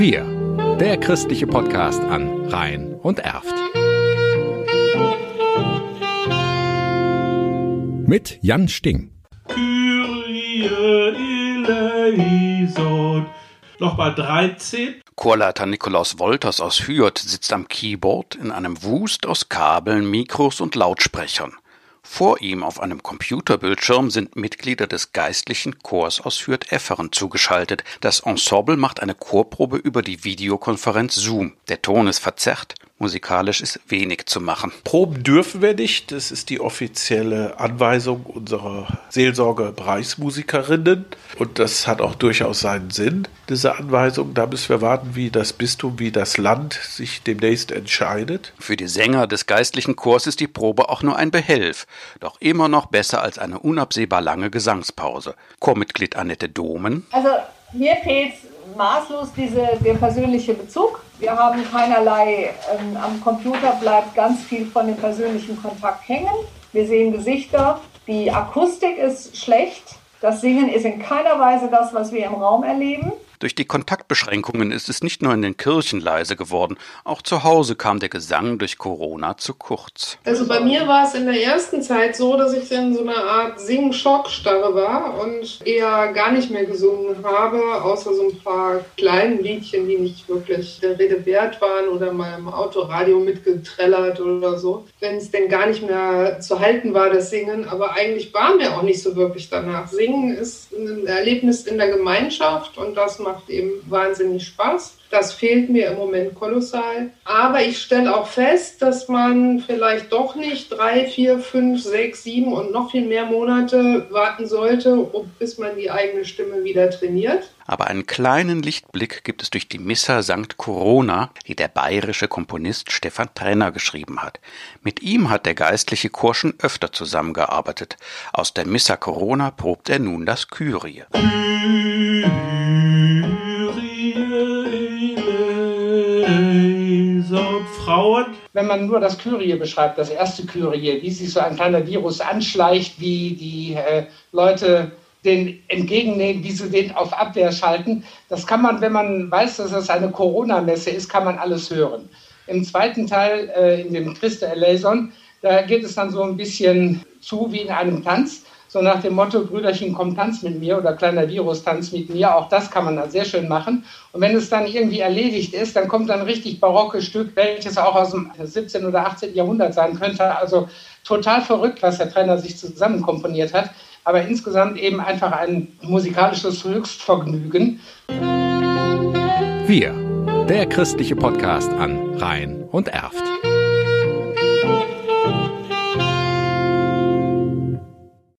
Wir, der christliche Podcast an Rhein und Erft. Mit Jan Sting. Kyrie eleison. Nochmal 13. Chorleiter Nikolaus Wolters aus Hürth sitzt am Keyboard in einem Wust aus Kabeln, Mikros und Lautsprechern. Vor ihm auf einem Computerbildschirm sind Mitglieder des geistlichen Chors aus Hürth-Efferen zugeschaltet. Das Ensemble macht eine Chorprobe über die Videokonferenz Zoom. Der Ton ist verzerrt, Musikalisch ist wenig zu machen. Proben dürfen wir nicht. Das ist die offizielle Anweisung unserer Seelsorge-Bereichsmusikerinnen. Und das hat auch durchaus seinen Sinn, diese Anweisung. Da müssen wir warten, wie das Bistum, wie das Land sich demnächst entscheidet. Für die Sänger des geistlichen Chors ist die Probe auch nur ein Behelf. Doch immer noch besser als eine unabsehbar lange Gesangspause. Chormitglied Annette Domen. Also mir fehlt maßlos diese, der persönliche Bezug. Wir haben keinerlei, ähm, am Computer bleibt ganz viel von dem persönlichen Kontakt hängen. Wir sehen Gesichter, die Akustik ist schlecht, das Singen ist in keiner Weise das, was wir im Raum erleben. Durch die Kontaktbeschränkungen ist es nicht nur in den Kirchen leise geworden, auch zu Hause kam der Gesang durch Corona zu kurz. Also bei mir war es in der ersten Zeit so, dass ich in so einer Art Sing-Schockstarre war und eher gar nicht mehr gesungen habe, außer so ein paar kleinen Liedchen, die nicht wirklich der Rede wert waren oder mal im Autoradio mitgetrellert oder so. Wenn es denn gar nicht mehr zu halten war, das Singen, aber eigentlich war mir auch nicht so wirklich danach. Singen ist ein Erlebnis in der Gemeinschaft und das macht macht eben wahnsinnig Spaß. Das fehlt mir im Moment kolossal. Aber ich stelle auch fest, dass man vielleicht doch nicht drei, vier, fünf, sechs, sieben und noch viel mehr Monate warten sollte, bis man die eigene Stimme wieder trainiert. Aber einen kleinen Lichtblick gibt es durch die Missa St. Corona, die der bayerische Komponist Stefan Trenner geschrieben hat. Mit ihm hat der geistliche Chor schon öfter zusammengearbeitet. Aus der Missa Corona probt er nun das Kyrie. Frauen. Wenn man nur das Kyrie beschreibt, das erste Kyrie, wie sich so ein kleiner Virus anschleicht, wie die äh, Leute den entgegennehmen, wie sie den auf Abwehr schalten, das kann man, wenn man weiß, dass das eine Corona-Messe ist, kann man alles hören. Im zweiten Teil, äh, in dem Christe Eleison, da geht es dann so ein bisschen zu wie in einem Tanz so nach dem Motto, Brüderchen, komm, tanz mit mir oder kleiner Virus, tanz mit mir. Auch das kann man dann sehr schön machen. Und wenn es dann irgendwie erledigt ist, dann kommt dann ein richtig barockes Stück, welches auch aus dem 17. oder 18. Jahrhundert sein könnte. Also total verrückt, was der Trainer sich zusammen komponiert hat. Aber insgesamt eben einfach ein musikalisches Höchstvergnügen. Wir, der christliche Podcast an Rhein und Erft.